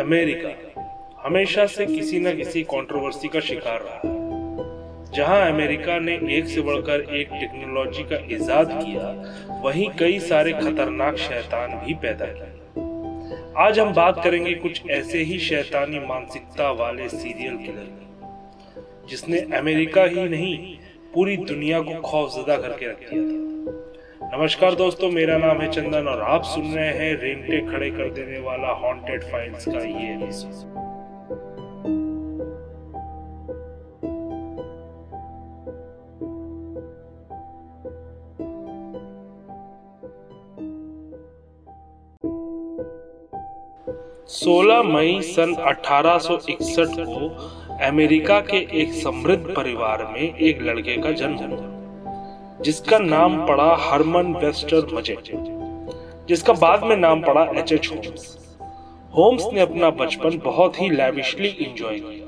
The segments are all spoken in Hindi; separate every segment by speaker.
Speaker 1: अमेरिका हमेशा से किसी न किसी कंट्रोवर्सी का शिकार रहा जहाँ अमेरिका ने एक से बढ़कर एक टेक्नोलॉजी का इजाद किया, वहीं कई सारे खतरनाक शैतान भी पैदा किए। आज हम बात करेंगे कुछ ऐसे ही शैतानी मानसिकता वाले सीरियल किलर की, जिसने अमेरिका ही नहीं, पूरी दुनिया को खौफजदा करके रख दिया था। नमस्कार दोस्तों, मेरा नाम है चंदन और आप सुन रहे हैं रेंगटे खड़े कर देने वाला हॉन्टेड फाइल्स का ये सोलह मई सन 1861 को अमेरिका के एक समृद्ध परिवार में एक लड़के का जन्म हुआ। जिसका नाम पड़ा हरमन वेस्टर मजेट जिसका बाद में नाम पड़ा एच एच होम्स होम्स ने अपना बचपन बहुत ही लैविशली एंजॉय किया।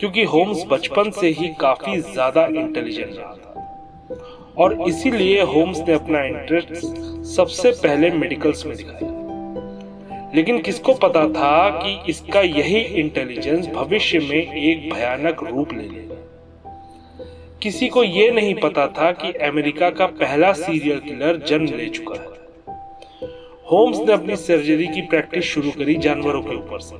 Speaker 1: क्योंकि होम्स बचपन से ही काफ़ी ज़्यादा इंटेलिजेंट था। और इसीलिए होम्स ने अपना इंटरेस्ट सबसे पहले मेडिकल्स में दिखाया। लेकिन किसको पता था कि इसका यही इंटेलिजेंस भविष्य में एक भयानक रूप ले लेगा। किसी को यह नहीं पता था कि अमेरिका का पहला सीरियल किलर जन्म ले चुका है। होम्स ने अपनी सर्जरी की प्रैक्टिस शुरू करी जानवरों के ऊपर से।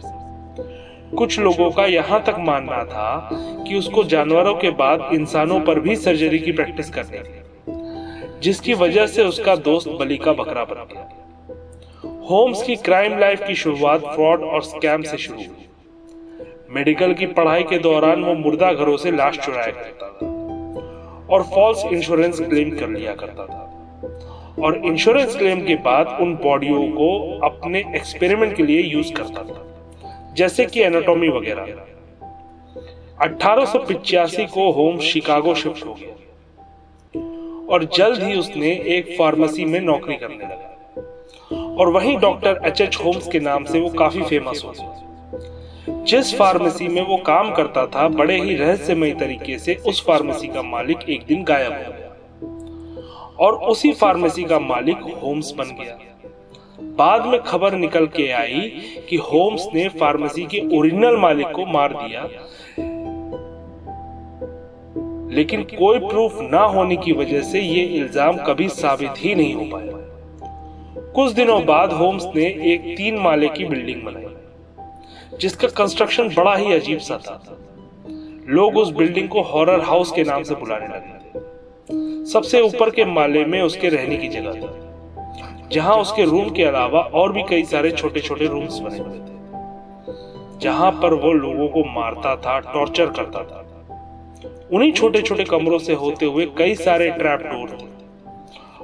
Speaker 1: कुछ लोगों का यहाँ तक मानना था कि उसको जानवरों के बाद इंसानों पर भी सर्जरी की प्रैक्टिस करनी थी, जिसकी वजह से उसका दोस्त बलि का बकरा बन गया। होम्स की क्राइम लाइफ की शुरुआत फ्रॉड और स्कैम से शुरू हुई। मेडिकल की पढ़ाई के दौरान वो मुर्दा घरों से लाश चुराया करता था। और फॉल्स इंश्योरेंस क्लेम कर लिया करता था। और इंश्योरेंस क्लेम के बाद उन बॉडियों को अपने एक्सपेरिमेंट के लिए यूज़ करता था। जैसे कि एनाटॉमी वगैरह। अठारह को होम शिकागो शिफ्ट हो गया। और जल्द ही उसने एक फार्मेसी में नौकरी करने लगा। और वहीं डॉक्टर एच एच होम्स के नाम से वो काफ़ी फ़ेमस हो गया। जिस फार्मेसी में वो काम करता था, बड़े ही रहस्यमय तरीके से उस फार्मेसी का मालिक एक दिन गायब हो गया। और उसी फार्मेसी का मालिक होम्स बन गया। बाद में खबर निकल के आई कि होम्स ने फार्मेसी के ओरिजिनल मालिक को मार दिया। लेकिन कोई प्रूफ ना होने की वजह से ये इल्ज़ाम कभी साबित ही नहीं हो पाया। कुछ दिनों बाद होम्स ने एक तीन माले की बिल्डिंग बनाई। जिसका कंस्ट्रक्शन बड़ा ही अजीब सा था। लोग उस बिल्डिंग को हॉरर हाउस के नाम से बुलाने लगे। सबसे ऊपर के माले में उसके रहने की जगह थी, जहाँ उसके रूम के अलावा और भी कई सारे छोटे छोटे रूम्स बने हुए थे, जहाँ पर वो लोगों को मारता था टॉर्चर करता था। उन्हीं छोटे छोटे कमरों से होते हुए कई सारे ट्रैप डोर थे।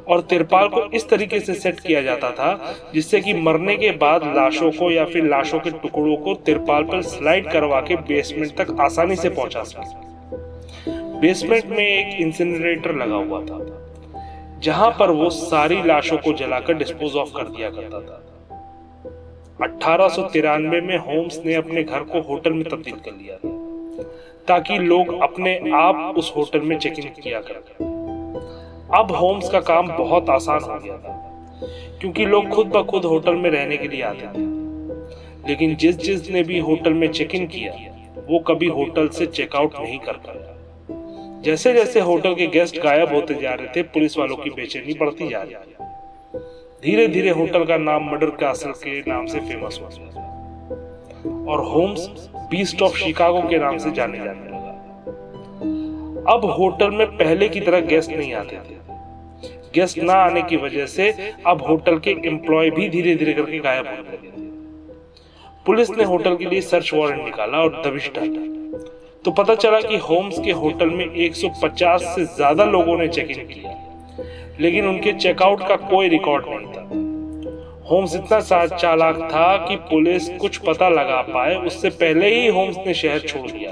Speaker 1: और तिरपाल को इस तरीके से सेट किया जाता था, जिससे कि मरने के बाद लाशों को या फिर लाशों के टुकड़ों को तिरपाल पर स्लाइड करवा के बेसमेंट तक आसानी से पहुँचा सके। बेसमेंट में एक इंसिनरेटर लगा हुआ था, जहाँ पर वो सारी लाशों को जलाकर डिस्पोज ऑफ़ कर दिया करता था। अठारह में होम्स ने अपने घर को होटल में तब्दील कर लिया था, ताकि लोग अपने आप उस होटल में चेक इन किया करते अब होम्स का काम बहुत आसान हो गया था, क्योंकि लोग खुद ब खुद होटल में रहने के लिए आते थे। लेकिन जिस जिस ने भी होटल में चेक इन किया, वो कभी होटल से चेकआउट नहीं कर पाया। जैसे जैसे होटल के गेस्ट गायब होते जा रहे थे, पुलिस वालों की बेचैनी बढ़ती जा रही धीरे धीरे होटल का नाम मर्डर कैसल के नाम से फ़ेमस हुआ। और होम्स बीस्ट ऑफ़ शिकागो के नाम से जाने लगा अब होटल में पहले की तरह गेस्ट नहीं आते थे। गेस्ट ना आने की वजह से अब होटल के एम्प्लॉय भी धीरे धीरे करके गायब होने लगे पुलिस ने होटल के लिए सर्च वारंट निकाला और दबिश डाला। तो पता चला कि होम्स के होटल में 150 से ज़्यादा लोगों ने चेक इन किया लेकिन उनके चेकआउट का कोई रिकॉर्ड नहीं था। होम्स इतना चालाक था कि पुलिस कुछ पता लगा पाए, उससे पहले ही होम्स ने शहर छोड़ दिया।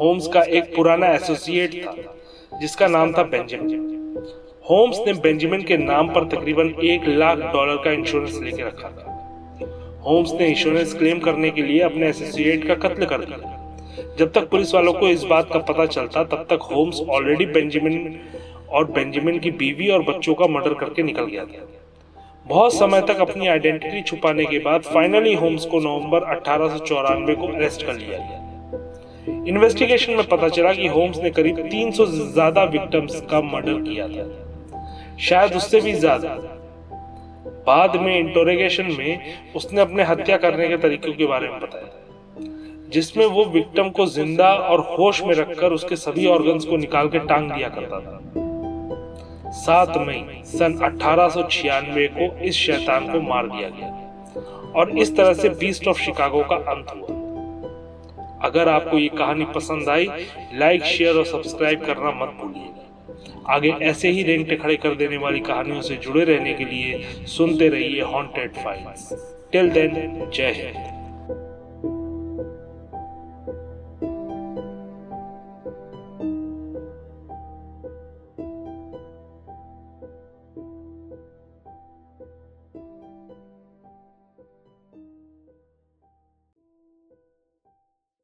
Speaker 1: होम्स का एक पुराना एसोसिएट था, जिसका नाम था बेंजामिन होम्स ने बेंजामिन के नाम पर तकरीबन एक लाख डॉलर का इंश्योरेंस लेके रखा था। होम्स ने इंश्योरेंस क्लेम करने के लिए अपने एसोसिएट का कत्ल कर दिया। जब तक पुलिस वालों को इस बात का पता चलता, तब तक होम्स ऑलरेडी बेंजामिन और बेंजामिन की बीवी और बच्चों का मर्डर करके निकल गया था। बहुत समय तक अपनी आइडेंटिटी छुपाने के बाद फाइनली होम्स को नवंबर अठारह सौ चौरानवे को अरेस्ट कर लिया गया। इन्वेस्टिगेशन में पता चला कि होम्स ने करीब 300 से ज़्यादा विक्टिम्स का मर्डर किया था। शायद उससे भी ज़्यादा। बाद में इंटोरोगेशन में उसने अपने हत्या करने के तरीकों के बारे में बताया, जिसमें वो विक्टिम को ज़िंदा और होश में रखकर उसके सभी ऑर्गन्स को निकाल के टांग दिया करता था। सात मई सन अठारह सौ छियानवे को इस शैतान को मार दिया गया और इस तरह से बीस्ट ऑफ़ शिकागो का अंत हुआ। अगर आपको ये कहानी पसंद आई लाइक शेयर और सब्सक्राइब करना मत भूलिएगा आगे ऐसे ही रेंगटे खड़े कर देने वाली कहानियों से जुड़े रहने के लिए सुनते रहिए हॉन्टेड फाइल्स टिल देन जय हिंद।